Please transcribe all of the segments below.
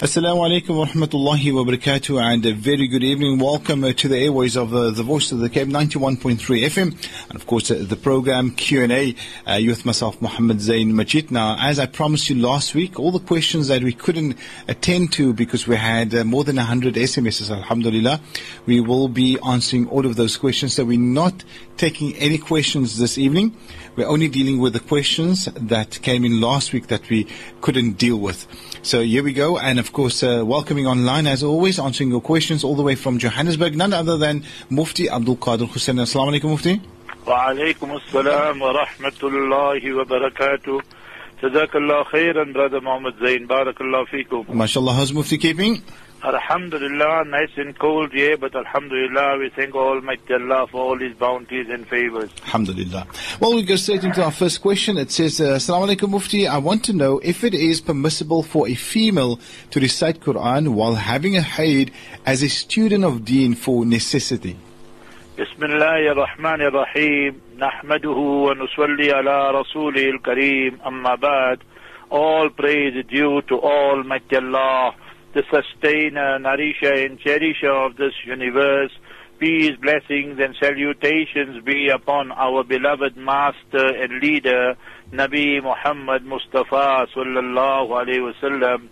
Assalamu alaikum wa rahmatullahi wa barakatuh and a very good evening. Welcome uh, to the airways of uh, the Voice of the Cape 91.3 FM and of course uh, the program Q&A uh, with myself Muhammad Zain Majid. Now as I promised you last week, all the questions that we couldn't attend to because we had uh, more than 100 SMSs, alhamdulillah, we will be answering all of those questions. So we're not taking any questions this evening. We're only dealing with the questions that came in last week that we couldn't deal with. So here we go. And of course, uh, welcoming online as always, answering your questions all the way from Johannesburg, none other than Mufti Abdul Kader Hoosain. Assalamu alaikum, Mufti. salaam wa rahmatullahi wa barakatuh Jazakallah khairan, Brother Mohammed Zain. Barakallah fikum. MashaAllah, how's Mufti keeping? Alhamdulillah, nice and cold, yeah, but Alhamdulillah, we thank Almighty Allah for all His bounties and favors. Alhamdulillah. Well, we go straight into our first question. It says, uh, Assalamu alaikum Mufti, I want to know if it is permissible for a female to recite Quran while having a haid as a student of deen for necessity. Bismillahir Rahmanir Rahim. نحمده ونصلي على رسوله الكريم أما بعد All praise is due to Almighty Allah the sustainer, nourisher and cherisher of this universe. Peace, blessings and salutations be upon our beloved master and leader, Nabi Muhammad Mustafa sallallahu alayhi wasallam.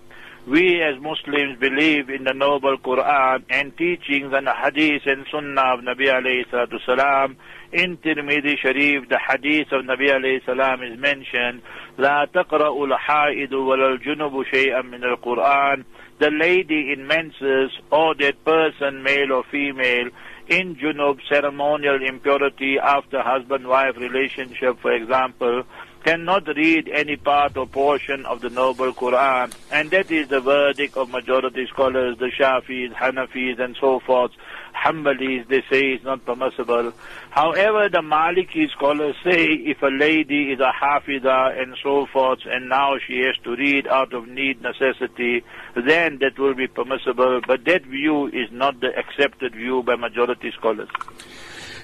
We as Muslims believe in the noble Quran and teachings and the hadith and sunnah of Nabi alayhi salatu salam. In Tirmidhi Sharif, the hadith of Nabi alayhi salam is mentioned, لا تقرأ الحائد ولا الجنب شيئا من القرآن the lady in menses or that person, male or female, in junub, ceremonial impurity after husband-wife relationship, for example, cannot read any part or portion of the noble Quran. And that is the verdict of majority scholars, the Shafis, Hanafis and so forth. Hanbalis, they say it's not permissible. However, the Maliki scholars say if a lady is a Hafida and so forth, and now she has to read out of need, necessity, then that will be permissible. But that view is not the accepted view by majority scholars.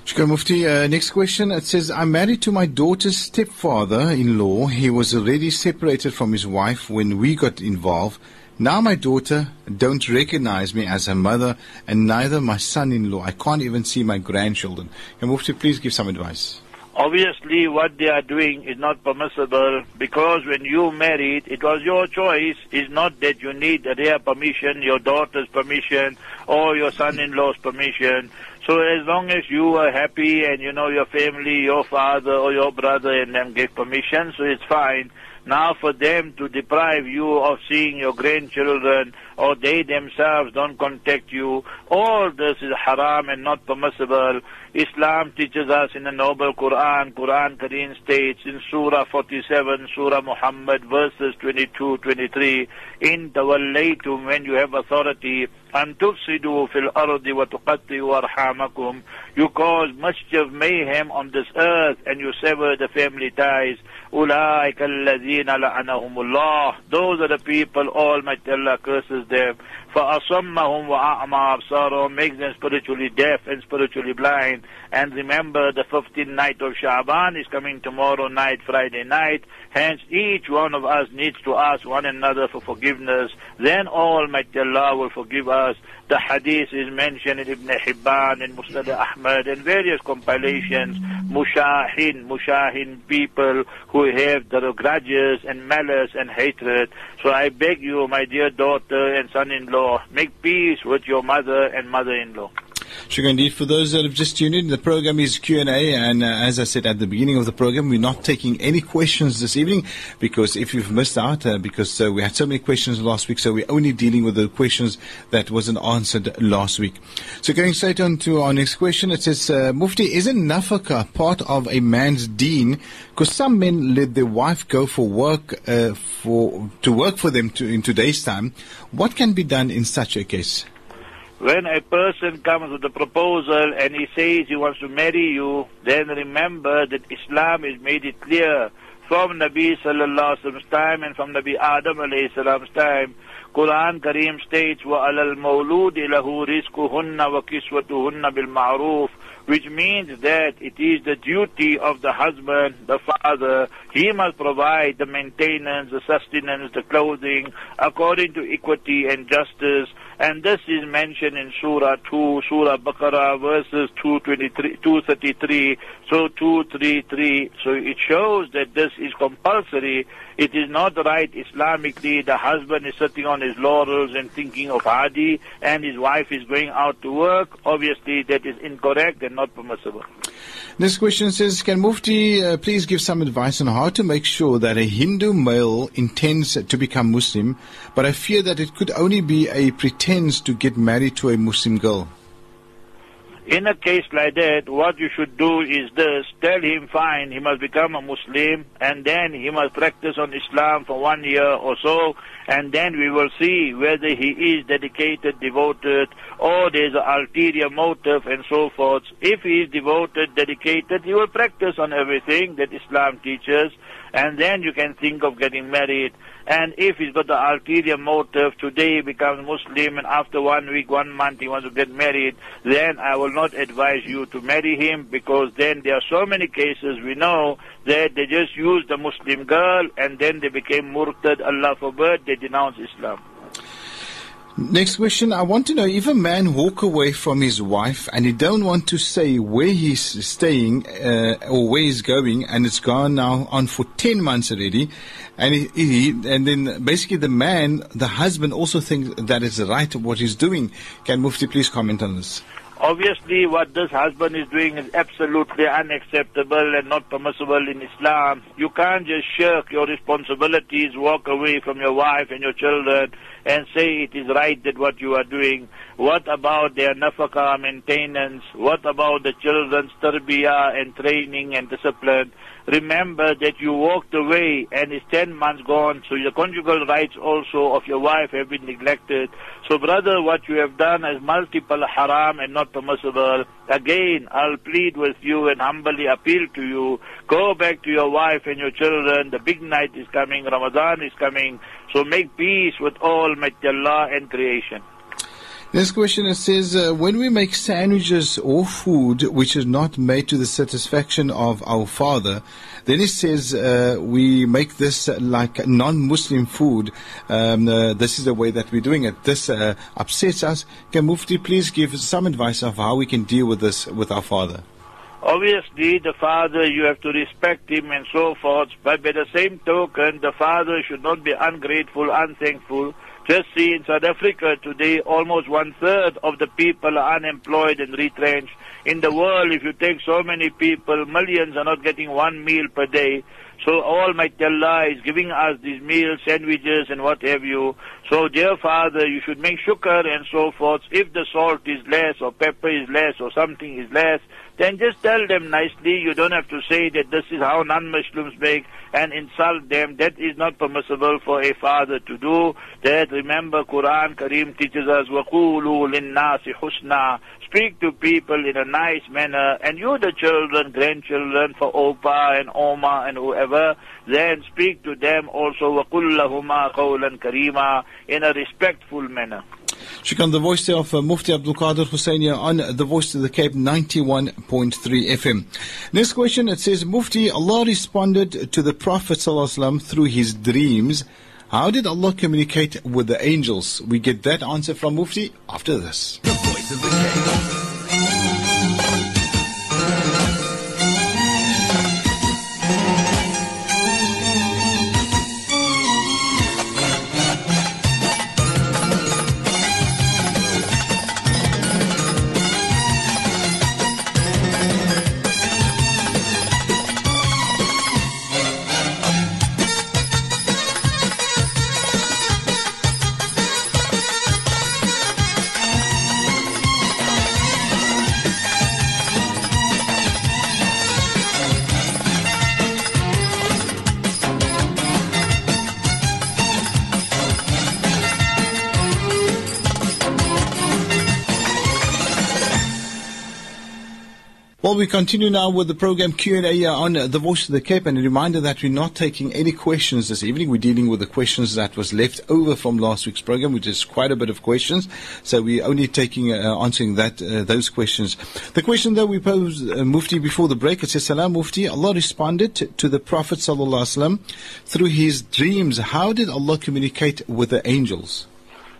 Shukran Mufti. Uh, next question. It says, I'm married to my daughter's stepfather-in-law. He was already separated from his wife when we got involved. Now my daughter don't recognize me as her mother and neither my son-in-law. I can't even see my grandchildren. Can Mufti please give some advice? Obviously, what they are doing is not permissible because when you married, it was your choice. It's not that you need their permission, your daughter's permission, or your son-in-law's permission. So as long as you are happy and you know your family, your father or your brother and them give permission, so it's fine. Now for them to deprive you of seeing your grandchildren or they themselves don't contact you, all this is haram and not permissible. Islam teaches us in the noble Quran, Quran Kareem states in Surah 47, Surah Muhammad verses 22, 23, in tawallaytum when you have authority, and tufsidu fil ardi wa tuqatti'u arhamakum, you cause mischief, mayhem on this earth and you sever the family ties. أولئك الذين لعنهم الله Those are the people Almighty Allah curses them. فأصمهم وأعمى أبصارهم makes them spiritually deaf and spiritually blind. And remember the 15th night of Shaban is coming tomorrow night, Friday night. Hence each one of us needs to ask one another for forgiveness. Then Almighty Allah will forgive us. The hadith is mentioned in Ibn Hibban and Musnad Ahmad and various compilations. Mushahin, Mushahin people who have the grudges and malice and hatred. So I beg you, my dear daughter and son-in-law, make peace with your mother and mother-in-law. Sugar indeed. For those that have just tuned in, the program is Q&A and uh, as I said at the beginning of the program, we're not taking any questions this evening because if you've missed out, uh, because uh, we had so many questions last week, so we're only dealing with the questions that wasn't answered last week. So going straight on to our next question, it says, uh, Mufti, isn't nafaka part of a man's deen? Because some men let their wife go for work, uh, for, to work for them to, in today's time. What can be done in such a case? When a person comes with a proposal and he says he wants to marry you, then remember that Islam has made it clear from Nabi sallallahu alaihi wasallam's time and from Nabi Adam alayhi salam's time. Quran Kareem states, وَعَلَى الْمَوْلُودِ لَهُ رِزْقُهُنَّ وَكِسْوَتُهُنَّ بِالْمَعْرُوفِ which means that it is the duty of the husband, the father, he must provide the maintenance, the sustenance, the clothing, according to equity and justice. and this is mentioned in Surah 2, Surah Baqarah, verses 223, 233, so 233. So it shows that this is compulsory. It is not right Islamically. The husband is sitting on his laurels and thinking of Hadi, and his wife is going out to work. Obviously, that is incorrect and not permissible. This question says, can Mufti uh, please give some advice on how to make sure that a Hindu male intends to become Muslim, but I fear that it could only be a pretense to get married to a Muslim girl? In a case like that, what you should do is this, tell him fine, he must become a Muslim, and then he must practice on Islam for one year or so, and then we will see whether he is dedicated, devoted, or there's an ulterior motive and so forth. If he is devoted, dedicated, he will practice on everything that Islam teaches, and then you can think of getting married. And if he's got the ulterior motive, today he becomes Muslim and after one week, one month he wants to get married, then I will not advise you to marry him because then there are so many cases we know that they just used the Muslim girl and then they became murtad, Allah forbid, they denounce Islam. Next question. I want to know if a man walk away from his wife and he don't want to say where he's staying uh, or where he's going, and it's gone now on for ten months already, and he, he, and then basically the man, the husband, also thinks that it's right what he's doing. Can Mufti please comment on this? Obviously, what this husband is doing is absolutely unacceptable and not permissible in Islam. You can't just shirk your responsibilities, walk away from your wife and your children, and say it is right that what you are doing. What about their nafaka maintenance? What about the children's tarbiyah and training and discipline? Remember that you walked away and it's 10 months gone, so your conjugal rights also of your wife have been neglected. So brother, what you have done is multiple haram and not permissible. Again, I'll plead with you and humbly appeal to you. Go back to your wife and your children. The big night is coming. Ramadan is coming. So make peace with all, Almighty Allah and creation. Next question says, uh, when we make sandwiches or food which is not made to the satisfaction of our father, then it says uh, we make this like non-Muslim food. Um, uh, this is the way that we're doing it. This uh, upsets us. Can Mufti please give some advice of how we can deal with this with our father? Obviously, the father, you have to respect him and so forth, but by the same token, the father should not be ungrateful, unthankful, just see in South Africa today, almost one third of the people are unemployed and retrenched. In the world, if you take so many people, millions are not getting one meal per day. So all Almighty Allah is giving us these meals, sandwiches and what have you. So dear Father, you should make shukr and so forth. If the salt is less or pepper is less or something is less, then just tell them nicely. You don't have to say that this is how non-Muslims make and insult them. That is not permissible for a father to do. That remember Quran Kareem teaches us, وَقُولُوا لِلنَّاسِ حُسْنًا Speak to people in a nice manner. And you the children, grandchildren, for Opa and Oma and whoever, then speak to them also وَقُلْ لَهُمَا قَوْلًا كَرِيمًا in a respectful manner. Shukran, the voice of uh, Mufti Abdul Kader Husseini on the voice of the Cape 91.3 FM. Next question, it says, Mufti, Allah responded to the Prophet ﷺ through his dreams. How did Allah communicate with the angels? We get that answer from Mufti after this. Well, we continue now with the program Q&A on The Voice of the Cape and a reminder that we're not taking any questions this evening. We're dealing with the questions that was left over from last week's program, which is quite a bit of questions. So we're only taking, uh, answering that, uh, those questions. The question that we posed, uh, Mufti, before the break, it says, Salam Mufti, Allah responded to the Prophet Sallallahu alaihi wasallam through his dreams. How did Allah communicate with the angels?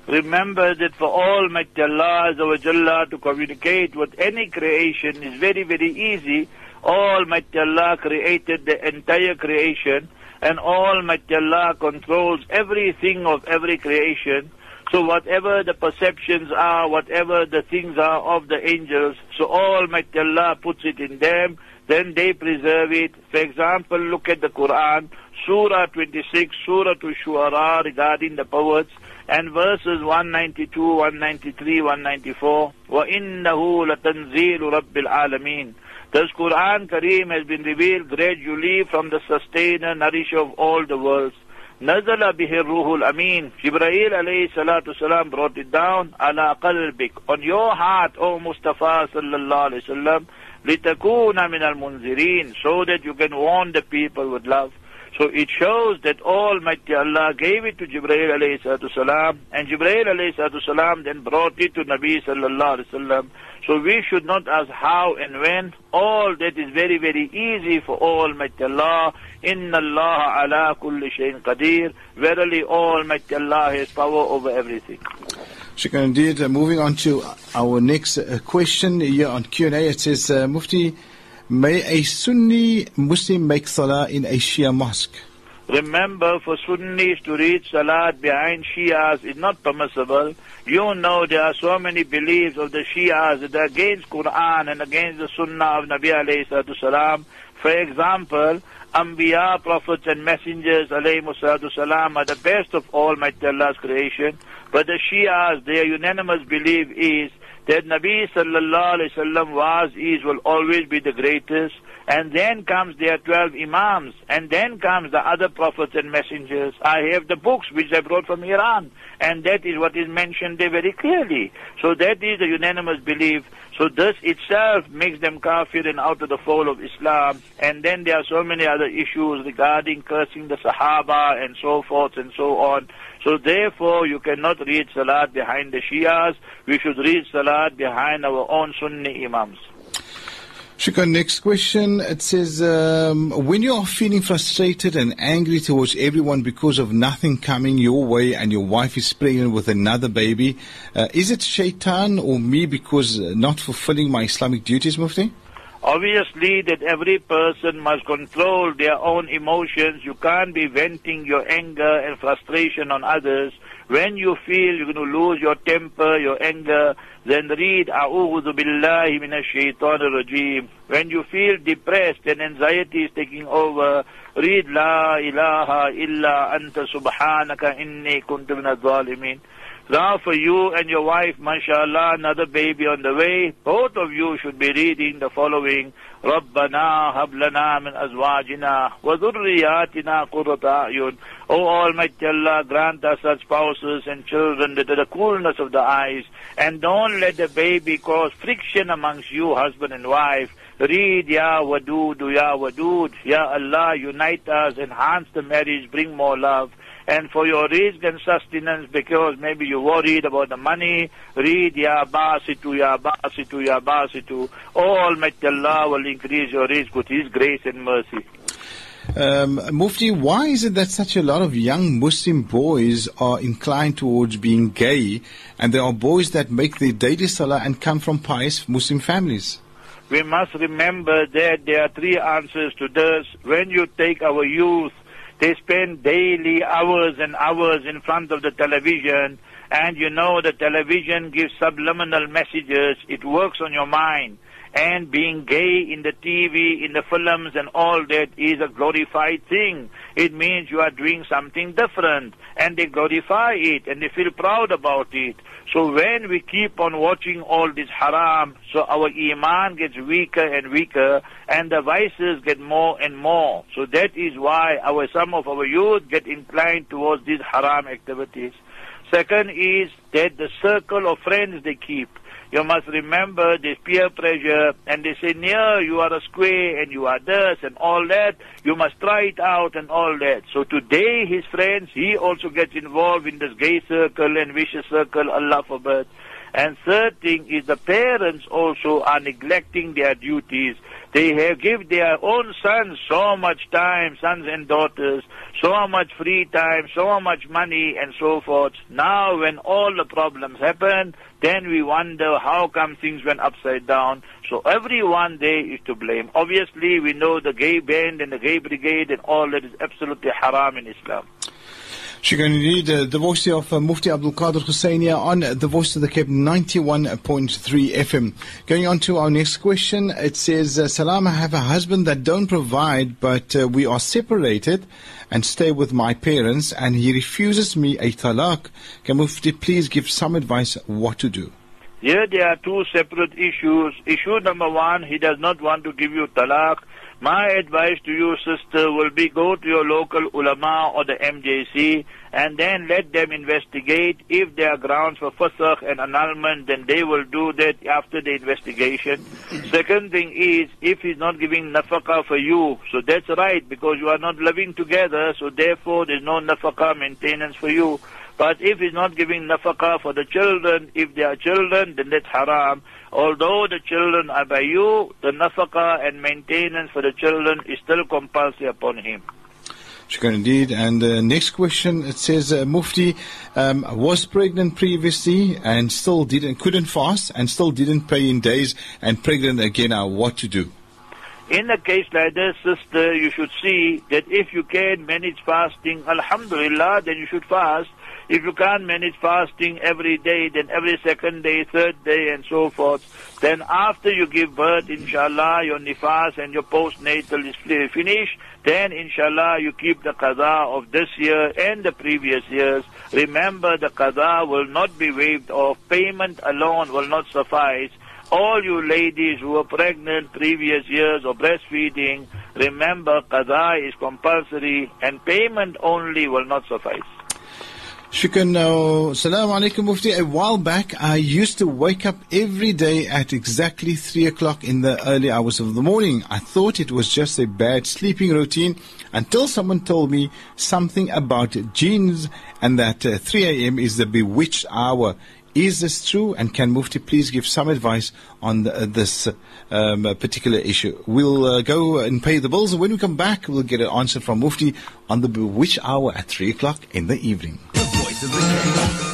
Remember that for Almighty Allah to communicate with any creation is very, very easy. Almighty Allah created the entire creation and Almighty Allah controls everything of every creation. So whatever the perceptions are, whatever the things are of the angels, so Almighty Allah puts it in them, then they preserve it. For example, look at the Quran, Surah 26, Surah to Shu'ara regarding the poets and verses 192, 193, 194. وَإِنَّهُ لَتَنزِيلُ رَبِّ الْعَالَمِينَ This Quran Kareem has been revealed gradually from the sustainer, nourisher of all the worlds. نزل به الروح الأمين Jibreel alayhi salatu salam brought it down على قلبك on your heart O Mustafa sallallahu alayhi wasallam لتكون من المنذرين so that you can warn the people with love so it shows that Almighty Allah gave it to Jibreel alayhi salatu salam, and Jibreel alayhi salatu salam then brought it to Nabi sallallahu alayhi wasallam. So we should not ask how and when. All that is very, very easy for Almighty Allah. Inna Allah ala kulli shayin qadir. Verily Almighty Allah has power over everything. Shukran indeed. Uh, moving on to our next uh, question here on Q&A. It says, uh, Mufti, May a Sunni Muslim make salah in a Shia mosque? Remember, for Sunnis to read Salat behind Shias is not permissible. You know there are so many beliefs of the Shias that are against Quran and against the Sunnah of Nabi alayhi salam. For example, Anbiya, prophets and messengers alayhi salam are the best of all Almighty Allah's creation. But the Shias, their unanimous belief is that Nabi sallallahu alayhi wasallam was, is, will always be the greatest. And then comes their 12 Imams. And then comes the other prophets and messengers. I have the books which I brought from Iran. And that is what is mentioned there very clearly. So that is the unanimous belief. So this itself makes them kafir and out of the fold of Islam. And then there are so many other issues regarding cursing the Sahaba and so forth and so on. So therefore, you cannot read Salat behind the Shias. We should read Salat behind our own Sunni Imams. Shukran, next question. It says, um, when you are feeling frustrated and angry towards everyone because of nothing coming your way and your wife is pregnant with another baby, uh, is it shaitan or me because not fulfilling my Islamic duties, Mufti? Obviously, that every person must control their own emotions. You can't be venting your anger and frustration on others. When you feel you're going to lose your temper, your anger, then read A'udhu Billahi Minash Rajim. When you feel depressed and anxiety is taking over, read La ilaha illa anta subhanaka inni kuntu zalimin. Now for you and your wife, mashallah, another baby on the way, both of you should be reading the following, رَبَّنَا هَبْ لَنَا مِنْ أَزْوَاجِنَا وَذُرِّيَّاتِنَا قُرَّةَ أَعْيُنٍ O Almighty Allah, grant us such spouses and children that are the coolness of the eyes, and don't let the baby cause friction amongst you, husband and wife. Read, Ya Wadud, Ya Wadud, Ya Allah, unite us, enhance the marriage, bring more love and for your rizq and sustenance because maybe you're worried about the money, read Ya Basitu, Ya Basitu, Ya Basitu. Almighty Allah will increase your rizq with His grace and mercy. Um, Mufti, why is it that such a lot of young Muslim boys are inclined towards being gay and there are boys that make their daily salah and come from pious Muslim families? We must remember that there are three answers to this. When you take our youth they spend daily hours and hours in front of the television, and you know the television gives subliminal messages. It works on your mind. And being gay in the TV, in the films and all that is a glorified thing. It means you are doing something different. And they glorify it and they feel proud about it. So when we keep on watching all this haram, so our iman gets weaker and weaker and the vices get more and more. So that is why our some of our youth get inclined towards these haram activities. Second is that the circle of friends they keep. You must remember this peer pressure and they say, near you are a square and you are this and all that. You must try it out and all that. So today his friends, he also gets involved in this gay circle and vicious circle, Allah forbid. And third thing is the parents also are neglecting their duties. They have give their own sons so much time, sons and daughters, so much free time, so much money and so forth. Now when all the problems happen, then we wonder how come things went upside down. So everyone there is to blame. Obviously we know the gay band and the gay brigade and all that is absolutely haram in Islam. Shukran indeed. Uh, the voice of uh, Mufti Abdul Kader Husseiniya on the voice of the Cape 91.3 FM. Going on to our next question. It says, uh, Salam, I have a husband that don't provide, but uh, we are separated and stay with my parents and he refuses me a talaq. Can Mufti please give some advice what to do? Here there are two separate issues. Issue number one, he does not want to give you talaq my advice to you, sister, will be go to your local ulama or the MJC and then let them investigate. If there are grounds for fasakh and annulment, then they will do that after the investigation. Second thing is, if he's not giving nafaqah for you, so that's right, because you are not living together, so therefore there's no nafaqah maintenance for you. But if he's not giving nafaqah for the children, if they are children, then that's haram. Although the children are by you, the nafaqah and maintenance for the children is still compulsory upon him. Shukran indeed. And the uh, next question, it says, uh, Mufti um, was pregnant previously and still didn't, couldn't fast and still didn't pay in days and pregnant again now, what to do? In a case like this, sister, you should see that if you can manage fasting, alhamdulillah, then you should fast. If you can't manage fasting every day, then every second day, third day, and so forth, then after you give birth, inshallah, your nifas and your postnatal is finished, then inshallah you keep the qada of this year and the previous years. Remember the qada will not be waived off. Payment alone will not suffice. All you ladies who were pregnant previous years or breastfeeding, remember qada is compulsory and payment only will not suffice. Shukran. Salam alaikum Mufti. A while back, I used to wake up every day at exactly 3 o'clock in the early hours of the morning. I thought it was just a bad sleeping routine until someone told me something about jinns and that uh, 3 a.m. is the bewitched hour. Is this true? And can Mufti please give some advice on the, uh, this um, particular issue? We'll uh, go and pay the bills. And when we come back, we'll get an answer from Mufti on the bewitched hour at 3 o'clock in the evening voice of the king.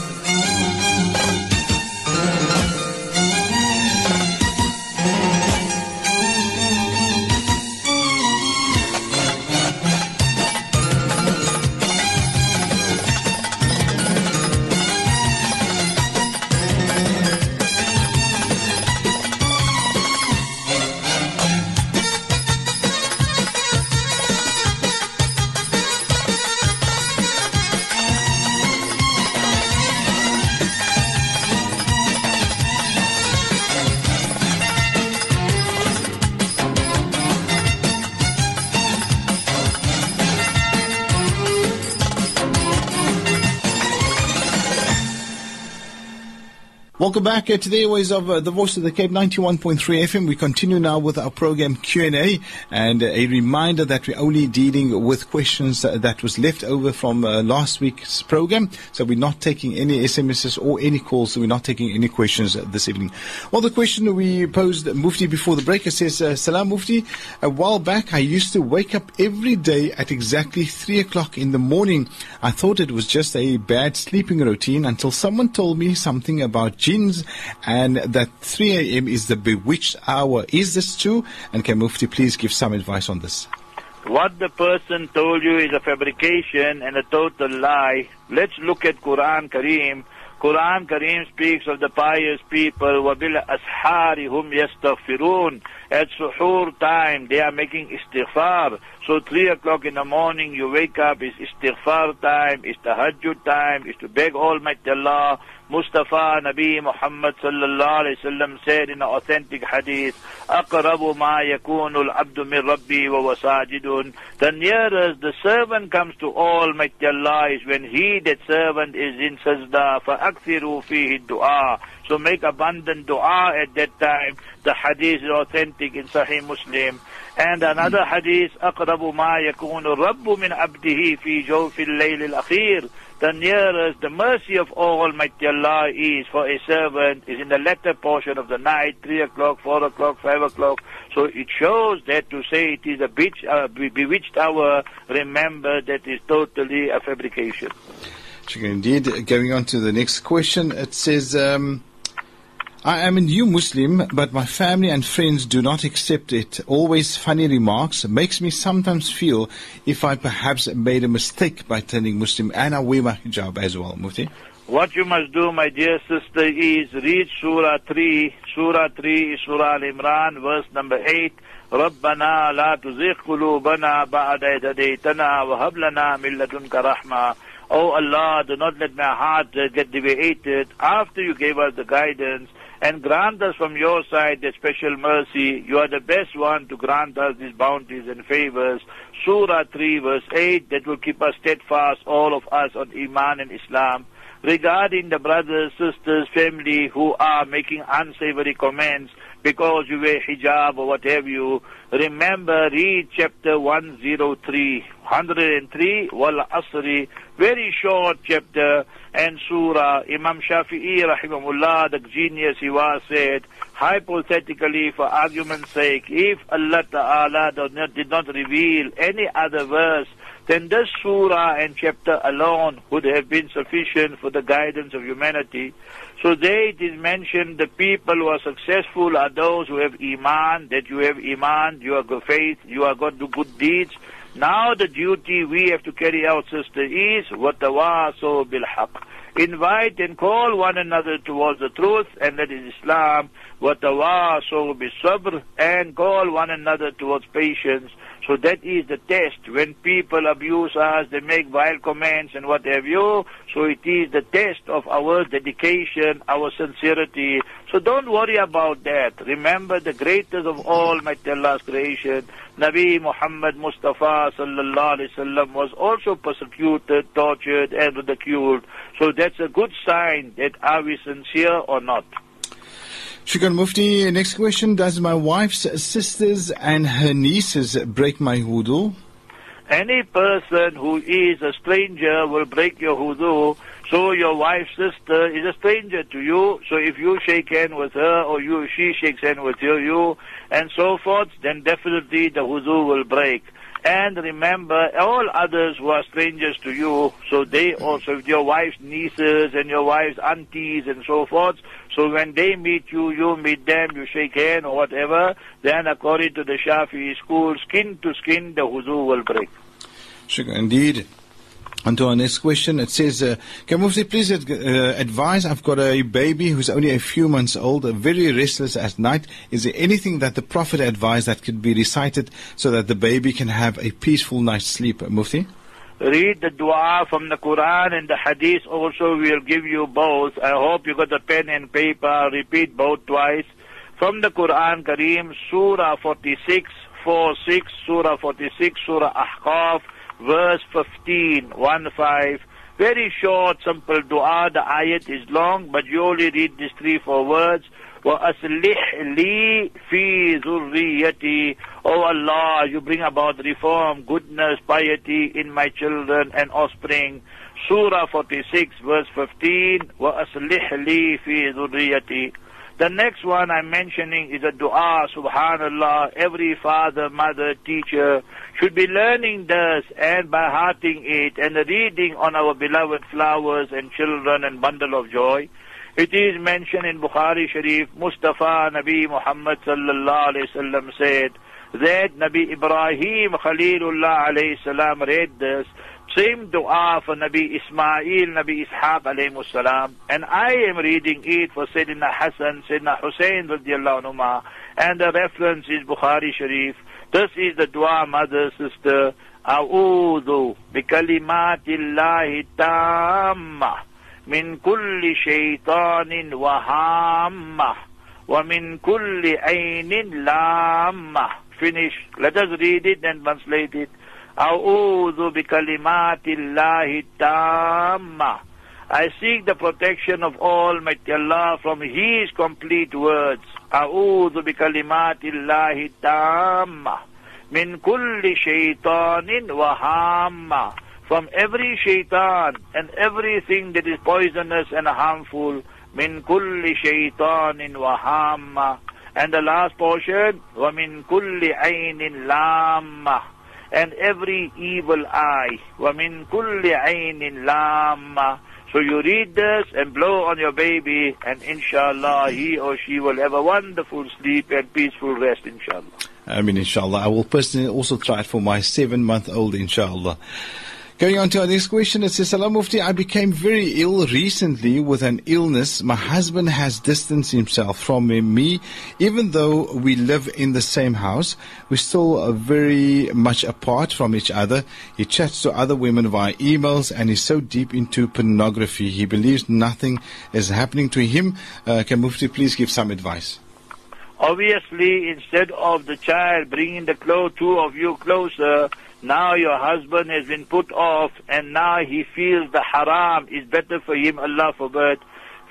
Welcome today uh, to the of uh, the Voice of the Cape 91.3 FM. We continue now with our program Q&A and uh, a reminder that we're only dealing with questions uh, that was left over from uh, last week's program. So we're not taking any SMSs or any calls. So we're not taking any questions this evening. Well, the question we posed Mufti before the break says, uh, Salam Mufti, a while back I used to wake up every day at exactly 3 o'clock in the morning. I thought it was just a bad sleeping routine until someone told me something about jinns and that 3 a.m. is the bewitched hour. Is this true? And can Mufti please give some advice on this? What the person told you is a fabrication and a total lie. Let's look at Quran Kareem. Quran Kareem speaks of the pious people, وَبِالْأَسْحَارِ هُمْ يَسْتَغْفِرُونَ At suhoor time, they are making istighfar. So three o'clock in the morning, you wake up, it's istighfar time, it's tahajjud time, it's to beg Almighty Allah. Mustafa Nabi Muhammad sallallahu alayhi wasallam said in an authentic hadith, أقرب ما يكون العبد من ربي وهو ساجد. The nearest the servant comes to Almighty Allah is when he, that servant, is in sajda. فأكثروا فيه الدعاء. So make abundant dua at that time. The hadith is authentic in Sahih Muslim. And another hadith, أقرب ما يكون الرب من عبده في جوف الليل الأخير. The nearest, the mercy of Almighty Allah is for a servant is in the latter portion of the night, 3 o'clock, 4 o'clock, 5 o'clock. So it shows that to say it is a bewitched, uh, bewitched hour, remember that is totally a fabrication. Indeed, going on to the next question, it says, um, I am a new Muslim, but my family and friends do not accept it. Always funny remarks makes me sometimes feel if I perhaps made a mistake by turning Muslim and I wear my hijab as well, Mufti. What you must do, my dear sister, is read Surah 3. Surah 3 is Surah Al-Imran, verse number 8. ربنا لا تزغ قلوبنا بعد إذ هديتنا وهب لنا من لدنك رحمة Oh Allah, do not let my heart uh, get deviated after you gave us the guidance and grant us from your side the special mercy. You are the best one to grant us these bounties and favors. Surah 3 verse 8 that will keep us steadfast, all of us on Iman and Islam. Regarding the brothers, sisters, family who are making unsavory comments because you wear hijab or what have you, remember read chapter 103, 103, Wal Asri, very short chapter and surah. Imam Shafi'i rahimahullah, the genius he was said, hypothetically for argument's sake, if Allah Ta'ala did not, did not reveal any other verse, then this surah and chapter alone would have been sufficient for the guidance of humanity. So there it is mentioned the people who are successful are those who have iman, that you have iman, you have good faith, you are to do good deeds. Now the duty we have to carry out, sister, is وَتَوَاصَوْا بِالْحَقِّ invite and call one another towards the truth, and that is Islam. وَتَوَاصَوْا بِالصَّبْرِ And call one another towards patience. So that is the test. When people abuse us, they make vile comments and what have you. So it is the test of our dedication, our sincerity. So don't worry about that. Remember the greatest of all my Allah's creation, Nabi Muhammad Mustafa sallallahu alaihi wasallam was also persecuted, tortured and ridiculed. So that's a good sign that are we sincere or not. Shukran Mufti, next question. Does my wife's sisters and her nieces break my wudu? Any person who is a stranger will break your wudu. So your wife's sister is a stranger to you. So if you shake hand with her or you she shakes hand with you, you and so forth, then definitely the wudu will break. And remember, all others who are strangers to you, so they also, your wife's nieces and your wife's aunties and so forth, so when they meet you, you meet them, you shake hand or whatever, then according to the Shafi school, skin to skin, the wudu will break. Indeed. On to our next question. It says, uh, can Mufti please uh, advise, I've got a baby who's only a few months old, very restless at night. Is there anything that the Prophet advised that could be recited so that the baby can have a peaceful night's sleep, Mufti? Read the dua from the Quran and the Hadith also We'll give you both. I hope you got the pen and paper. Repeat both twice. From the Quran Kareem, Surah 46, 4, 6, Surah 46, Surah Ahqaf, verse 15, 1 5. Very short, simple dua. The ayat is long, but you only read these three, four words. وَأَصْلِحْ لِي فِي ذُرِّيَّتِي Oh Allah, you bring about reform, goodness, piety in my children and offspring. Surah 46, verse 15. وَأَصْلِحْ لِي فِي ذُرِّيَّتِي the next one I'm mentioning is a dua, subhanallah. Every father, mother, teacher should be learning this and by hearting it and reading on our beloved flowers and children and bundle of joy. It is mentioned in Bukhari Sharif, Mustafa Nabi Muhammad sallallahu alayhi wasallam said that Nabi Ibrahim Khalilullah alayhi salam read this same dua for Nabi Ismail, Nabi Ishaq alayhi salam. And I am reading it for Sayyidina Hassan, Sayyidina Hussein radiallahu anhu. And the reference is Bukhari Sharif. This is the dua, mother, sister. أعوذ بكلمات الله التامة من كل شيطان وهامة ومن كل عين لامة Finish. Let us read it and translate it. أعوذ بكلمات الله التامة I seek the protection of Almighty Allah from His complete words. أعوذ بكلمات الله التامة من كل شيطان وهامة from every shaitan and everything that is poisonous and harmful من كل شيطان وهامة and the last portion ومن كل عين لامة and every evil eye ومن كل عين لامة so you read this and blow on your baby and inshallah he or she will have a wonderful sleep and peaceful rest inshallah I mean, inshallah. I will personally also try it for my seven month old, inshallah. Going on to our next question, it says, Salam Mufti, I became very ill recently with an illness. My husband has distanced himself from me. Even though we live in the same house, we're still very much apart from each other. He chats to other women via emails and is so deep into pornography. He believes nothing is happening to him. Uh, can Mufti please give some advice? Obviously, instead of the child bringing the close two of you closer, now your husband has been put off and now he feels the haram is better for him, Allah forbid.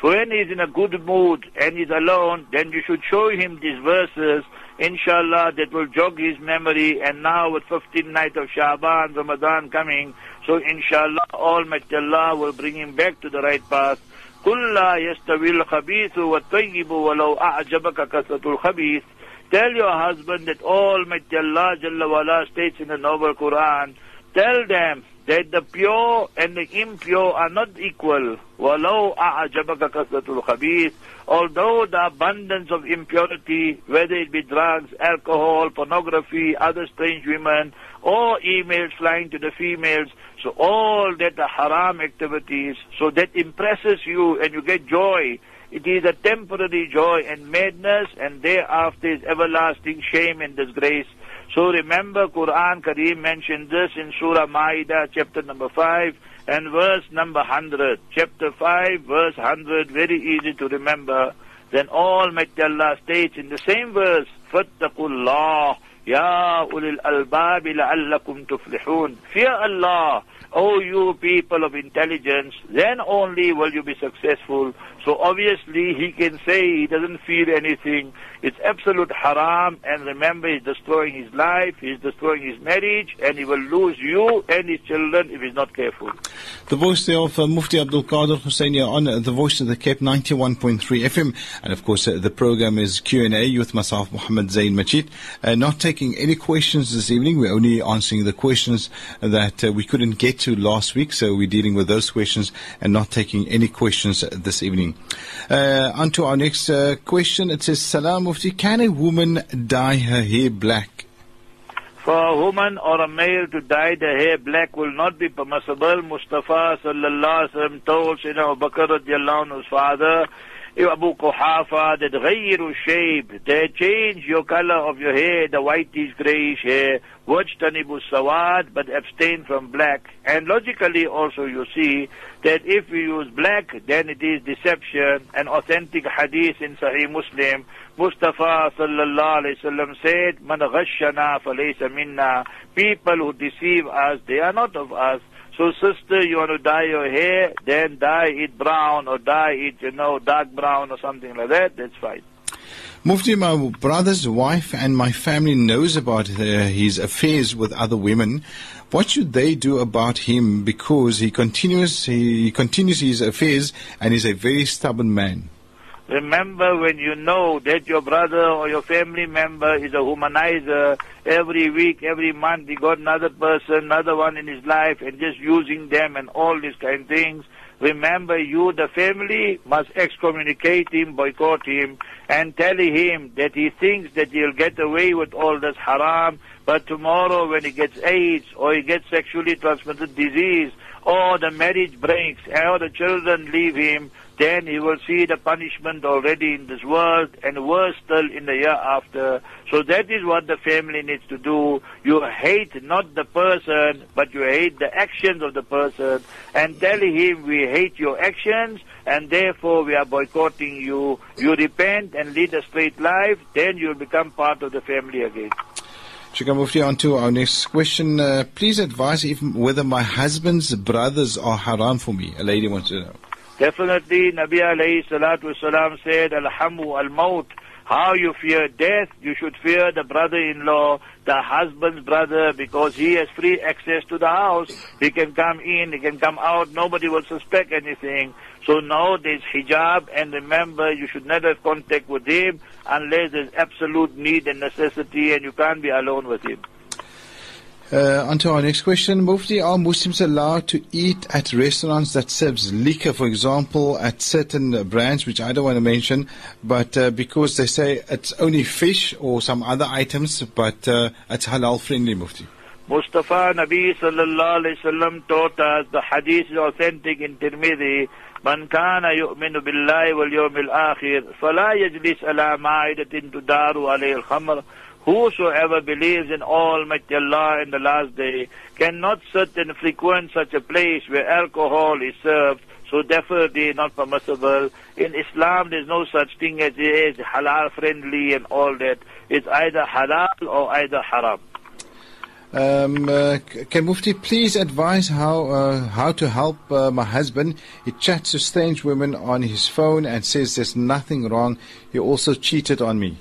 For when he's in a good mood and he's alone, then you should show him these verses, inshallah, that will jog his memory. And now with 15 night of Shaban, Ramadan coming, so inshallah, Almighty Allah will bring him back to the right path. قل لا يستوي الخبيث والطيب ولو أعجبك كثرة الخبيث Tell your husband that Almighty Allah Jalla wala states in the Noble Quran, tell them that the pure and the impure are not equal. وَلَوْ أَعْجَبَكَ كَثْرَةُ الْخَبِيثِ Although the abundance of impurity, whether it be drugs, alcohol, pornography, other strange women, or emails flying to the females, so all that are haram activities, so that impresses you and you get joy. It is a temporary joy and madness and thereafter is everlasting shame and disgrace. So remember Quran Kareem mentioned this in Surah Ma'idah chapter number 5 and verse number 100. Chapter 5 verse 100, very easy to remember. Then Almighty Allah states in the same verse, فَاتَّقُوا اللَّهِ يَا أُولِي الْأَلْبَابِ لَعَلَّكُمْ تُفْلِحُونَ Fear Allah, O you people of intelligence, then only will you be successful. So obviously he can say he doesn't feel anything. It's absolute haram and remember he's destroying his life, he's destroying his marriage and he will lose you and his children if he's not careful. The voice of uh, Mufti Abdul Kader Hoosain on uh, the voice of the Cape 91.3 FM and of course uh, the program is Q&A with myself Muhammad Zain Majid. Uh, not taking any questions this evening, we're only answering the questions that uh, we couldn't get to last week so we're dealing with those questions and not taking any questions this evening. Uh, on to our next question. It says, Salam Mufti, can a woman dye her hair black? For a woman or a male to dye the hair black will not be permissible. Mustafa sallallahu alaihi wasallam told Sayyidina Abu Bakr radiallahu father, Abu Quhafa, that غير shape, that change your color of your hair, the whitish grayish hair, wajtanibu sawad, but abstain from black. And logically also you see that if we use black, then it is deception. An authentic hadith in Sahih Muslim, Mustafa sallallahu alayhi wasallam said, Man ghashana falaysa minna. People who deceive us, they are not of us. So sister, you want to dye your hair, then dye it brown or dye it, you know, dark brown or something like that, that's fine. Mufti, my brother's wife and my family knows about his affairs with other women. What should they do about him because he continues he continues his affairs and is a very stubborn man? Remember when you know that your brother or your family member is a humanizer, every week, every month he got another person, another one in his life and just using them and all these kind of things. Remember you, the family, must excommunicate him, boycott him, and tell him that he thinks that he'll get away with all this haram, but tomorrow when he gets AIDS or he gets sexually transmitted disease or the marriage breaks, or the children leave him, then he will see the punishment already in this world and worse still in the year after. So that is what the family needs to do. You hate not the person, but you hate the actions of the person and tell him we hate your actions and therefore we are boycotting you. You repent and lead a straight life, then you'll become part of the family again. Shukran Mufti, on to our next question. Uh, please advise if, whether my husband's brothers are haram for me. A lady wants to know. Definitely, Nabi alayhi salatu wasalam said, Alhamu al-maut. How you fear death, you should fear the brother-in-law, the husband's brother, because he has free access to the house. He can come in, he can come out, nobody will suspect anything. So now there's hijab, and remember, you should never have contact with him unless there's absolute need and necessity, and you can't be alone with him. Uh, on to our next question. Mufti, are Muslims allowed to eat at restaurants that serves liquor, for example, at certain brands, which I don't want to mention, but uh, because they say it's only fish or some other items, but uh, it's halal friendly, Mufti? Mustafa Nabi sallallahu alayhi wasallam taught us the hadith is authentic in Tirmidhi. من كان يؤمن بالله واليوم الآخر فلا يجلس على مائدة تدار عليه الخمر Whosoever believes in Almighty Allah in the last day cannot sit and frequent such a place where alcohol is served, so definitely not permissible. In Islam, there's no such thing as it is halal friendly and all that. It's either halal or either haram. Um, uh, can Mufti please advise how uh, how to help uh, my husband? He chats to strange women on his phone and says there's nothing wrong. He also cheated on me.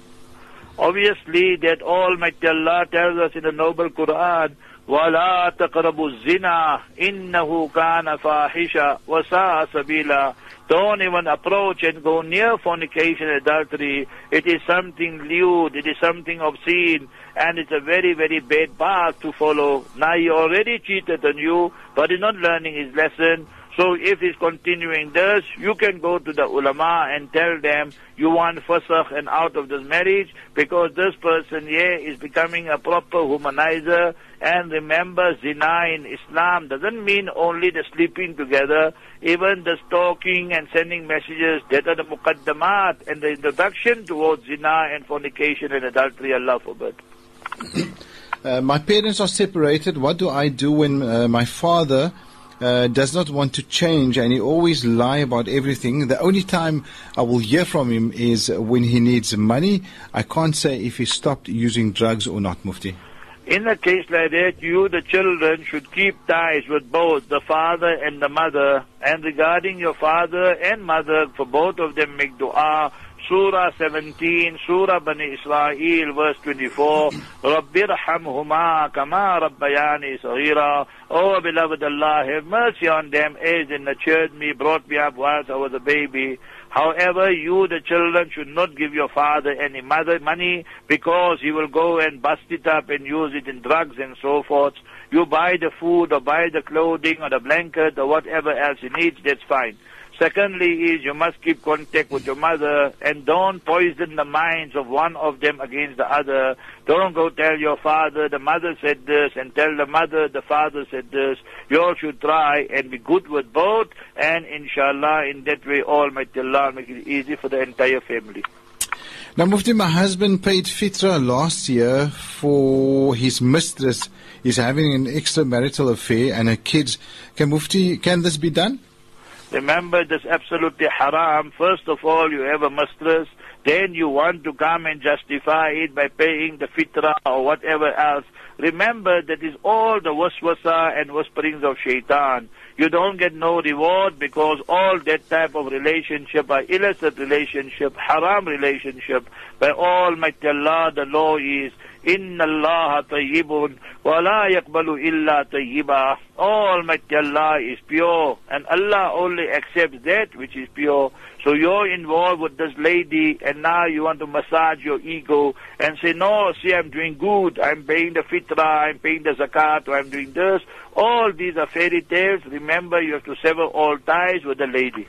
Obviously, that Almighty Allah tells us in the Noble Quran, وَلَا تَقْرَبُوا الزِّنَا إِنَّهُ كَانَ فَاحِشًا وَسَاءَ سَبِيلًا Don't even approach and go near fornication and adultery. It is something lewd, it is something obscene, and it's a very, very bad path to follow. Now he already cheated on you, but he's not learning his lesson. So if he's continuing this, you can go to the ulama and tell them you want fasakh and out of this marriage because this person here is becoming a proper humanizer. And remember, zina in Islam doesn't mean only the sleeping together, even the stalking and sending messages that are the muqaddamat and the introduction towards zina and fornication and adultery, Allah forbid. Uh, my parents are separated. What do I do when uh, my father uh, does not want to change and he always lie about everything. The only time I will hear from him is when he needs money. I can't say if he stopped using drugs or not, Mufti. In a case like that, you, the children, should keep ties with both the father and the mother. And regarding your father and mother, for both of them, make dua Surah 17, Surah Bani Israel, verse 24, Rabbi Rahamhuma Kama Rabbayani Sahira, O beloved Allah, have mercy on them as they nurtured me, brought me up whilst I was a baby. However, you, the children, should not give your father any mother money because he will go and bust it up and use it in drugs and so forth. You buy the food or buy the clothing or the blanket or whatever else he needs, that's fine. Secondly is you must keep contact with your mother and don't poison the minds of one of them against the other. Don't go tell your father the mother said this and tell the mother the father said this. You all should try and be good with both and inshallah in that way Almighty Allah make it easy for the entire family. Now, Mufti, my husband paid fitra last year for his mistress. He's having an extramarital affair and her kids. Can Mufti, can this be done? Remember, this absolutely haram. First of all, you have a mistress. Then you want to come and justify it by paying the fitra or whatever else. Remember, that is all the waswasa and whisperings of shaitan. You don't get no reward because all that type of relationship are illicit relationship, haram relationship. By Almighty Allah, the law is Inna tayyibun wa la yakbalu illa tayyiba. Almighty Allah is pure and Allah only accepts that which is pure. So you're involved with this lady and now you want to massage your ego and say, no, see, I'm doing good. I'm paying the fitra, I'm paying the zakat, I'm doing this. All these are fairy tales. Remember, you have to sever all ties with the lady.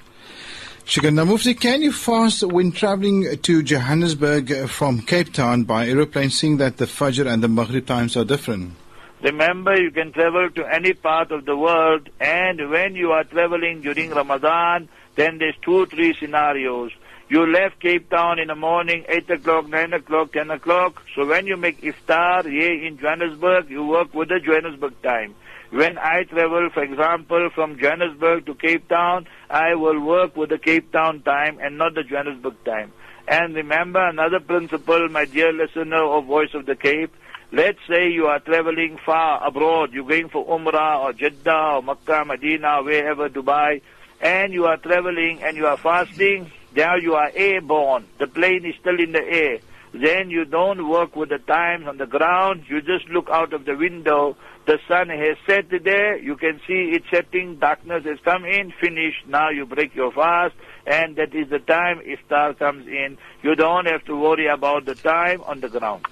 Shukran. Now, Mufti, can you fast when traveling to Johannesburg from Cape Town by aeroplane, seeing that the Fajr and the Maghrib times are different? Remember, you can travel to any part of the world, and when you are traveling during Ramadan, then there's two, three scenarios. You left Cape Town in the morning, 8 o'clock, 9 o'clock, 10 o'clock. So when you make iftar here in Johannesburg, you work with the Johannesburg time. When I travel, for example, from Johannesburg to Cape Town, I will work with the Cape Town time and not the Johannesburg time. And remember another principle, my dear listener of Voice of the Cape. Let's say you are traveling far abroad. You're going for Umrah or Jeddah or Makkah, Medina, wherever, Dubai. And you are traveling and you are fasting. Now you are airborne. The plane is still in the air. Then you don't work with the times on the ground. You just look out of the window. The sun has set there. You can see it setting. Darkness has come in. Finished. Now you break your fast. And that is the time iftar comes in. You don't have to worry about the time on the ground.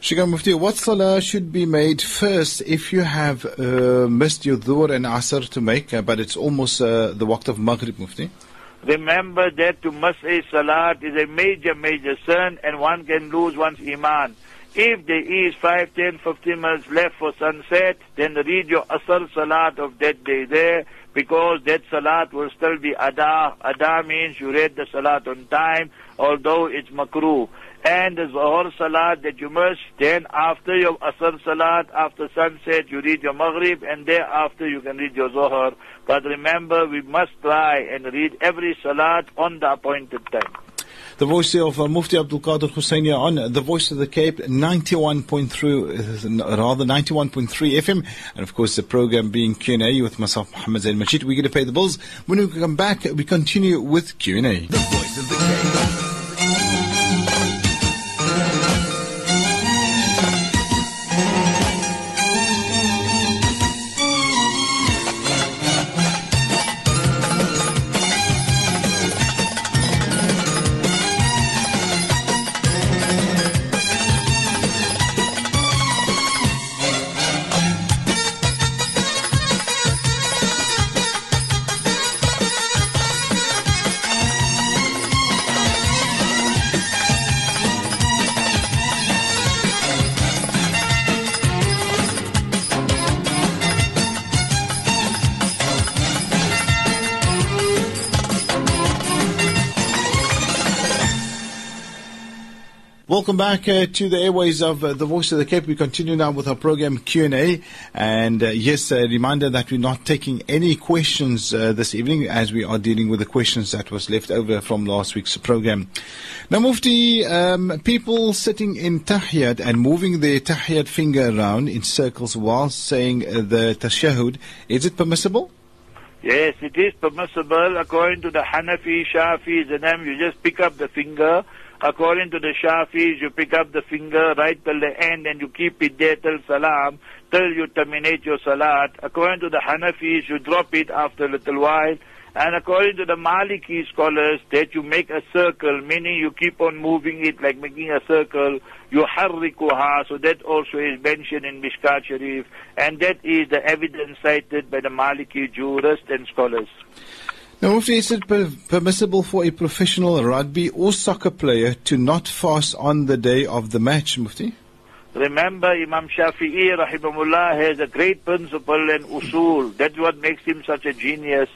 Shikha Mufti, what salah should be made first if you have uh, missed your dhuhr and asr to make, uh, but it's almost uh, the waqt of maghrib, Mufti? Remember that to miss a salat is a major, major sin and one can lose one's iman. If there is 5, 10, 15 minutes left for sunset, then read your asr salat of that day there because that salat will still be ada. Ada means you read the salat on time, although it's makruh. And the Zohar Salat that you must, then after your Asr Salat, after sunset, you read your Maghrib, and thereafter you can read your Zohar. But remember, we must try and read every Salat on the appointed time. The voice of uh, Mufti Abdul Kader Hoosain on the voice of the Cape, 91.3, uh, rather 91.3 FM, and of course the program being Q&A with myself, Muhammad Zain Majid. We're going to pay the bills. When we come back, we continue with Q&A. The voice of the Cape. Welcome back uh, to the airways of uh, the Voice of the Cape. We continue now with our program Q&A. And uh, yes, a reminder that we're not taking any questions uh, this evening as we are dealing with the questions that was left over from last week's program. Now, Mufti, um, people sitting in Tahiyat and moving their Tahiyat finger around in circles while saying uh, the Tashahud, is it permissible? Yes, it is permissible according to the Hanafi, Shafi, and them. You just pick up the finger According to the Shafis, you pick up the finger right till the end and you keep it there till salam, till you terminate your salat. According to the Hanafis, you drop it after a little while. And according to the Maliki scholars, that you make a circle, meaning you keep on moving it like making a circle, you harrikuha, so that also is mentioned in Mishkat Sharif, and that is the evidence cited by the Maliki jurists and scholars. Now, Mufti, is it per- permissible for a professional rugby or soccer player to not fast on the day of the match, Mufti? Remember, Imam Shafi'i, rahimahullah, has a great principle and usul. That's what makes him such a genius.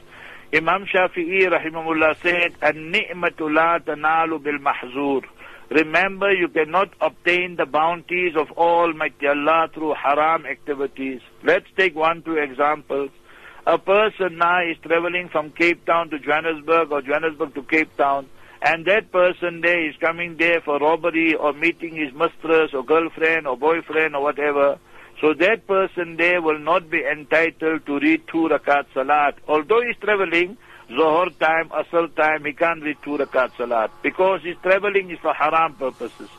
Imam Shafi'i, rahimahullah, said, "An-ni'matu la tanalu bil mahzur." Remember, you cannot obtain the bounties of Almighty Allah through haram activities. Let's take one, two examples. A person now is traveling from Cape Town to Johannesburg or Johannesburg to Cape Town, and that person there is coming there for robbery or meeting his mistress or girlfriend or boyfriend or whatever. So that person there will not be entitled to read two rakat salat. Although he's traveling, Zohar time, Asr time, he can't read two rakat salat because he's traveling is for haram purposes.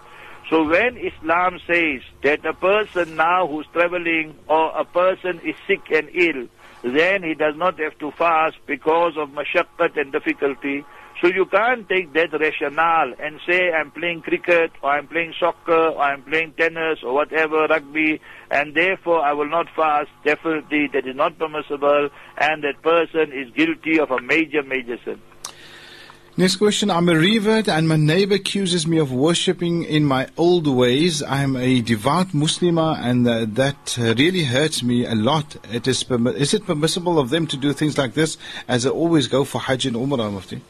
So when Islam says that a person now who's traveling or a person is sick and ill, then he does not have to fast because of mashaqqat and difficulty. So you can't take that rationale and say I'm playing cricket or I'm playing soccer or I'm playing tennis or whatever, rugby, and therefore I will not fast. Definitely that is not permissible and that person is guilty of a major, major sin. Next question. I'm a revert and my neighbor accuses me of worshipping in my old ways. I'm a devout Muslimah and uh, that uh, really hurts me a lot. It is, permi- is it permissible of them to do things like this as they always go for Hajj and Umrah, Mufti?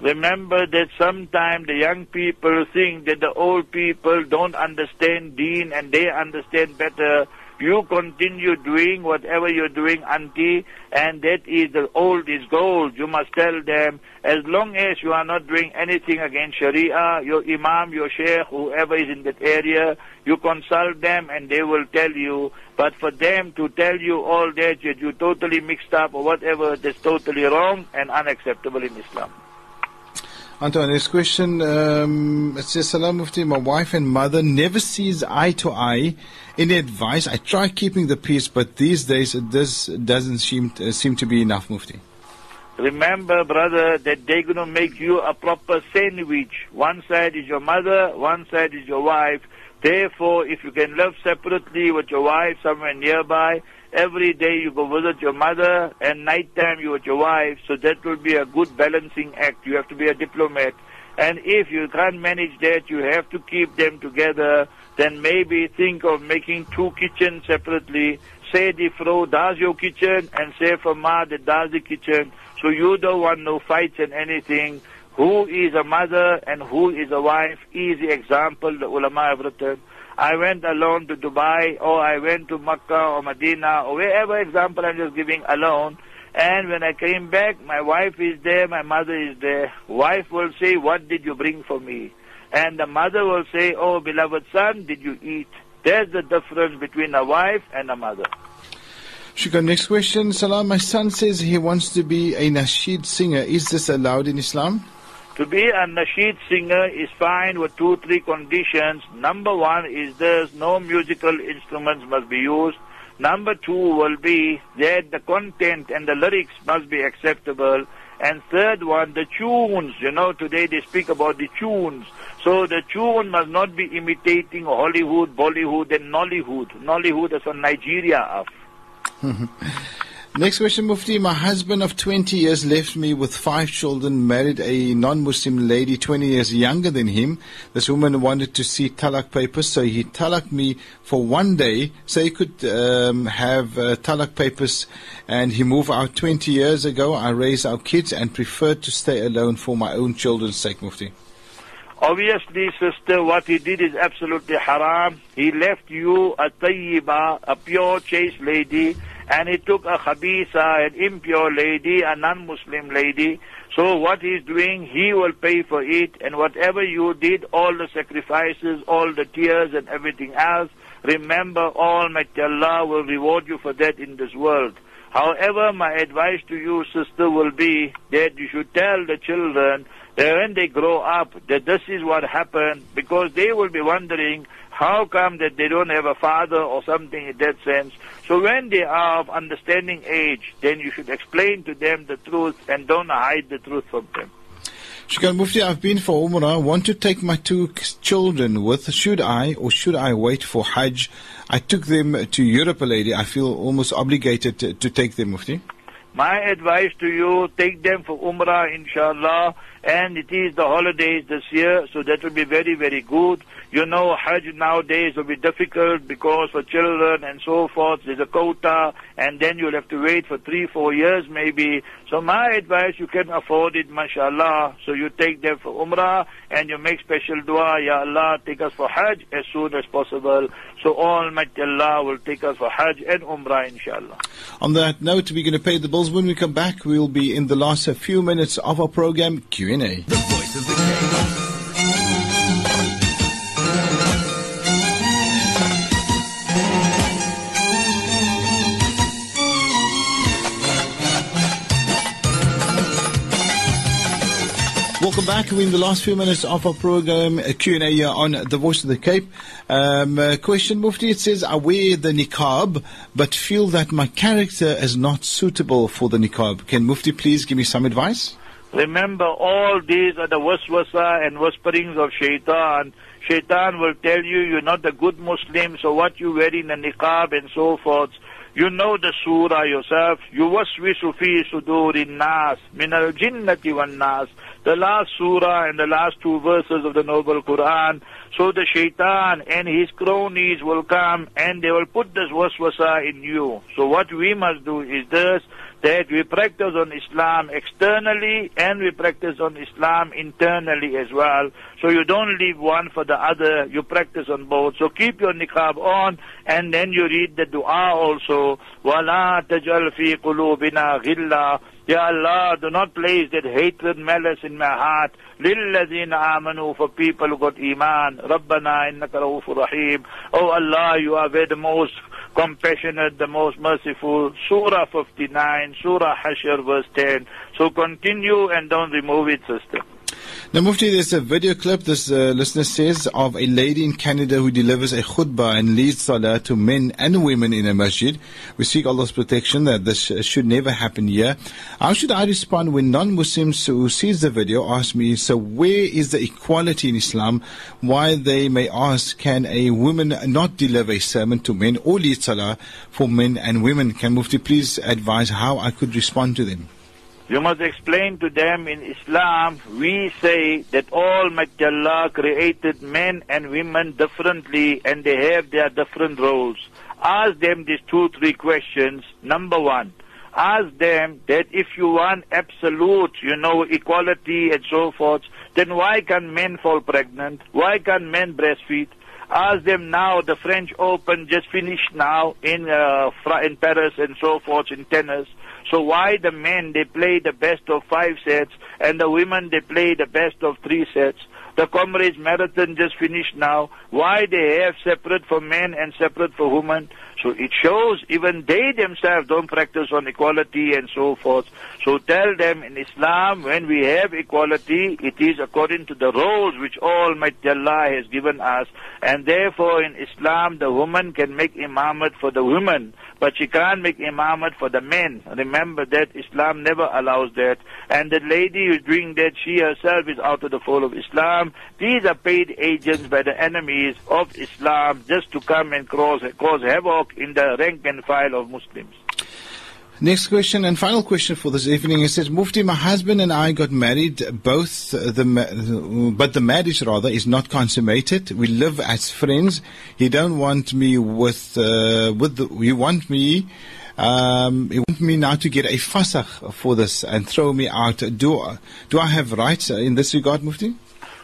Remember that sometimes the young people think that the old people don't understand deen and they understand better. You continue doing whatever you're doing, auntie, and that is the old is gold. You must tell them, as long as you are not doing anything against Sharia, your imam, your sheikh, whoever is in that area, you consult them and they will tell you. But for them to tell you all that, that you totally mixed up or whatever, that's totally wrong and unacceptable in Islam. Anton, next question. Um, it says, Salam Mufti, my wife and mother never sees eye to eye. Any advice? I try keeping the peace, but these days it does, doesn't seem, uh, seem to be enough, Mufti. Remember, brother, that they're going to make you a proper sandwich. One side is your mother, one side is your wife. Therefore, if you can live separately with your wife somewhere nearby, every day you go visit your mother and night time you with your wife, so that will be a good balancing act. You have to be a diplomat. And if you can't manage that, you have to keep them together, then maybe think of making two kitchens separately. Say the fro does your kitchen and say for ma that does the kitchen. So you don't want no fights and anything. Who is a mother and who is a wife? Easy example the ulama have written. I went alone to Dubai or I went to Makkah or Medina or wherever example I'm just giving alone. And when I came back, my wife is there, my mother is there. Wife will say, what did you bring for me? And the mother will say, oh beloved son, did you eat? There's the difference between a wife and a mother. Shukran. Next question. Salam, my son says he wants to be a nasheed singer. Is this allowed in Islam? To be a nasheed singer is fine with two, three conditions. Number one is there's no musical instruments must be used. Number two will be that the content and the lyrics must be acceptable. And third one, the tunes. You know, today they speak about the tunes. So the tune must not be imitating Hollywood, Bollywood, and Nollywood. Nollywood is from Nigeria. Next question, Mufti. My husband of 20 years left me with five children, married a non-Muslim lady 20 years younger than him. This woman wanted to see talak papers, so he talaked me for one day so he could um, have uh, talak papers and he moved out 20 years ago. I raised our kids and preferred to stay alone for my own children's sake, Mufti. Obviously, sister, what he did is absolutely haram. He left you a tayyiba, a pure, chaste lady, and he took a khabisa, an impure lady, a non-Muslim lady. So what he's doing, he will pay for it, and whatever you did, all the sacrifices, all the tears and everything else, remember Almighty Allah will reward you for that in this world. However, my advice to you, sister, will be that you should tell the children that when they grow up, that this is what happened, because they will be wondering how come that they don't have a father or something in that sense. So when they are of understanding age, then you should explain to them the truth and don't hide the truth from them. Shukran Mufti, I've been for Umrah. I want to take my two children with. Should I or should I wait for Hajj? I took them to Europe, lady. I feel almost obligated to, to take them, Mufti. My advice to you, take them for Umrah, inshallah, and it is the holidays this year, so that will be very, very good. You know, Hajj nowadays will be difficult because for children and so forth, there's a quota, and then you'll have to wait for three, four years maybe. So my advice, you can afford it, mashallah. So you take them for Umrah, and you make special dua, Ya Allah, take us for Hajj as soon as possible. So Almighty Allah will take us for Hajj and Umrah, inshallah. On that note, we're going to pay the bills. When we come back, we'll be in the last few minutes of our program, Q&A. Welcome back. We're in the last few minutes of our program, a Q&A here on The Voice of the Cape. Um, uh, question, Mufti, it says, I wear the niqab, but feel that my character is not suitable for the niqab. Can Mufti please give me some advice? Remember, all these are the waswasa and whisperings of shaitan. Shaitan will tell you you're not a good Muslim, so what you wear in the niqab and so forth. You know the surah yourself. You waswisu fi sudurin nas min al jinnati wan nas. The last surah and the last two verses of the Noble Quran. So the shaitan and his cronies will come and they will put this waswasa in you. So what we must do is this, that we practice on Islam externally and we practice on Islam internally as well. So you don't leave one for the other, you practice on both. So keep your niqab on and then you read the dua also. وَلَا تَجْعَلْ فِي قُلُوبِنَا غِلَّا Ya Allah, do not place that hatred, malice in my heart. لِلَّذِينَ آمَنُوا For people who got iman. رَبَّنَا إِنَّكَ رَؤُوفٌ رَحِيمٌ Oh Allah, you are the most compassionate, the most merciful. Surah 59, Surah Hashr, verse 10. So continue and don't remove it, sister. Now, Mufti, there's a video clip, this uh, listener says, of a lady in Canada who delivers a khutbah and leads salah to men and women in a masjid. We seek Allah's protection that this should never happen here. How should I respond when non-Muslims who sees the video ask me, so where is the equality in Islam? Why they may ask, can a woman not deliver a sermon to men or lead salah for men and women? Can Mufti please advise how I could respond to them? You must explain to them in Islam, we say that Almighty Allah created men and women differently and they have their different roles. Ask them these two, three questions. Number one, ask them that if you want absolute, you know, equality and so forth, then why can men fall pregnant? Why can men breastfeed? Ask them now, the French Open just finished now in, uh, in Paris and so forth in tennis. So why the men, they play the best of five sets and the women, they play the best of three sets? The Comrades Marathon just finished now. Why they have separate for men and separate for women? So it shows even they themselves don't practice on equality and so forth. So tell them in Islam, when we have equality, it is according to the roles which Almighty Allah has given us. And therefore in Islam, the woman can make imamat for the women, but she can't make imamat for the men. Remember that Islam never allows that. And the lady who is doing that, she herself is out of the fold of Islam. These are paid agents by the enemies of Islam just to come and cause, cause havoc in the rank and file of Muslims. Next question and final question for this evening. It says, Mufti, my husband and I got married, both the, but the marriage rather is not consummated. We live as friends. He don't want me with, uh, with the, he want me, um, he want me now to get a fasakh for this and throw me out. Do, do I have rights in this regard, Mufti?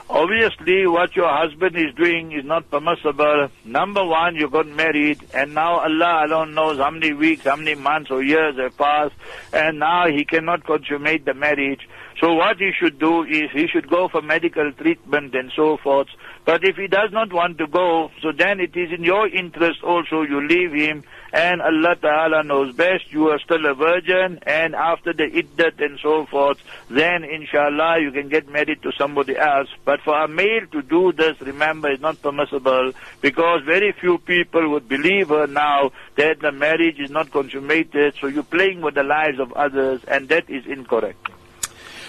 Obviously, what your husband is doing is not permissible. Number one, you got married, and now Allah alone knows how many weeks, how many months or years have passed, and now he cannot consummate the marriage. So what he should do is he should go for medical treatment and so forth. But if he does not want to go, so then it is in your interest also you leave him and Allah Ta'ala knows best. You are still a virgin and after the iddat and so forth, then inshallah you can get married to somebody else. But for a male to do this, remember, is not permissible because very few people would believe her now that the marriage is not consummated. So you're playing with the lives of others and that is incorrect.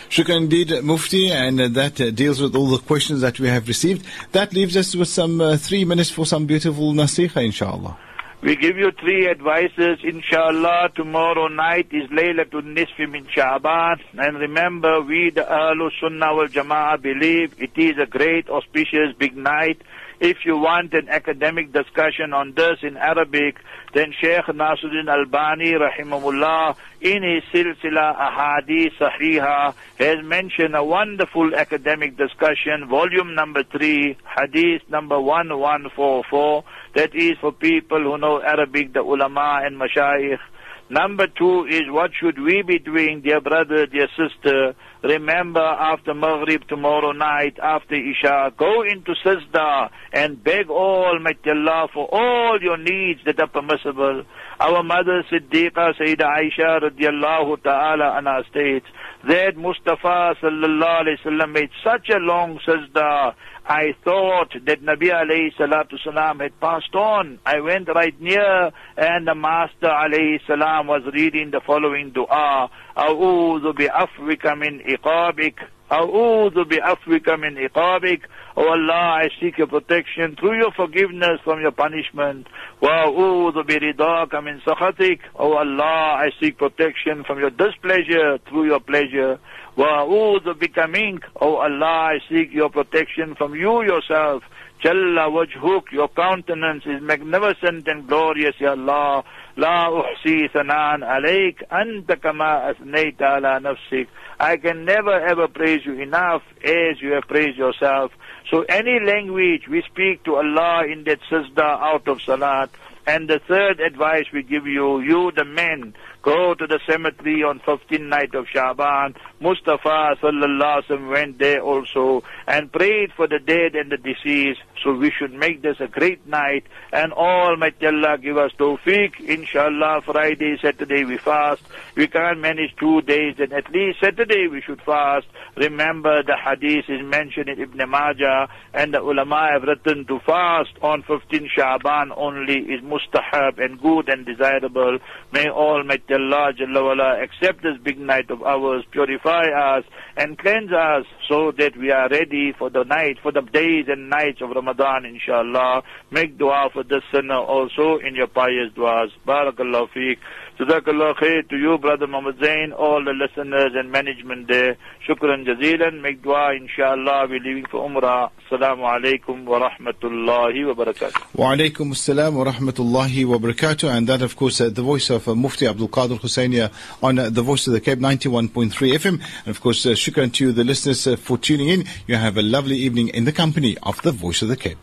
Shukran indeed, Mufti, and that deals with all the questions that we have received. That leaves us with some uh, three minutes for some beautiful nasiha, inshallah. We give you three advices, inshallah. Tomorrow night is Laylatul Nisfi min Sha'ban. And remember, we the Ahlul Sunnah wal Jama'ah believe it is a great, auspicious, big night. If you want an academic discussion on this in Arabic, then Sheikh Nasruddin Albani, rahimahullah, in his Silsila Ahadith Sahiha, has mentioned a wonderful academic discussion, volume number three, Hadith number 1144. That is for people who know Arabic, the ulama and mashayikh. Number two is what should we be doing, dear brother, dear sister? Remember after Maghrib tomorrow night, after Isha, go into Sajda and beg Almighty Allah for all your needs that are permissible. Our mother Siddiqa Sayyida Aisha radiallahu ta'ala anha states that Mustafa sallallahu alayhi wasallam made such a long Sajda I thought that Nabi alayhi salatu salam had passed on. I went right near and the Master alayhi salam was reading the following dua. أعوذ بعفوك من إقابك أعوذ بعفوك من إقابك Oh Allah, I seek your protection through your forgiveness from your punishment. وأعوذ برضاك من سخطك Oh Allah, I seek protection from your displeasure through your pleasure. وَأَعُوذُ بِكَ مِنْكَ Oh Allah, I seek your protection from you yourself. Jalla wajhuk, your countenance is magnificent and glorious, Ya Allah. لا أحصي ثناء عليك أنت كما أثنيت على نفسك I can never ever praise you enough as you have praised yourself. So any language we speak to Allah in that sajda out of salat. And the third advice we give you, you the men, go to the cemetery on 15th night of Shaban. Mustafa sallallahu went there also and prayed for the dead and the deceased. So we should make this a great night and Almighty Allah give us tawfiq. Inshallah, Friday, Saturday we fast. We can't manage two days, then at least Saturday we should fast. Remember the hadith is mentioned in Ibn Majah and the ulama have written to fast on 15 Shaban only is mustahab and good and desirable. May Almighty Allah Jalla wala accept this big night of ours, purify us and cleanse us so that we are ready for the night, for the days and nights of Ramadan inshallah. Make dua for this sinner also in your pious duas. Barakallahu feek. Jazakallah khair to you, Brother Muhammad Zain, all the listeners and management there. Shukran jazilan. Make dua, inshallah. We're leaving for Umrah. Assalamu alaikum wa rahmatullahi wa barakatuh. Wa alaikum assalam wa rahmatullahi wa barakatuh. And that, of course, uh, the voice of uh, Mufti Abdul Kader Hoosain on uh, the voice of the Cape 91.3 FM. And of course, uh, shukran to you, the listeners, uh, for tuning in. You have a lovely evening in the company of the voice of the Cape.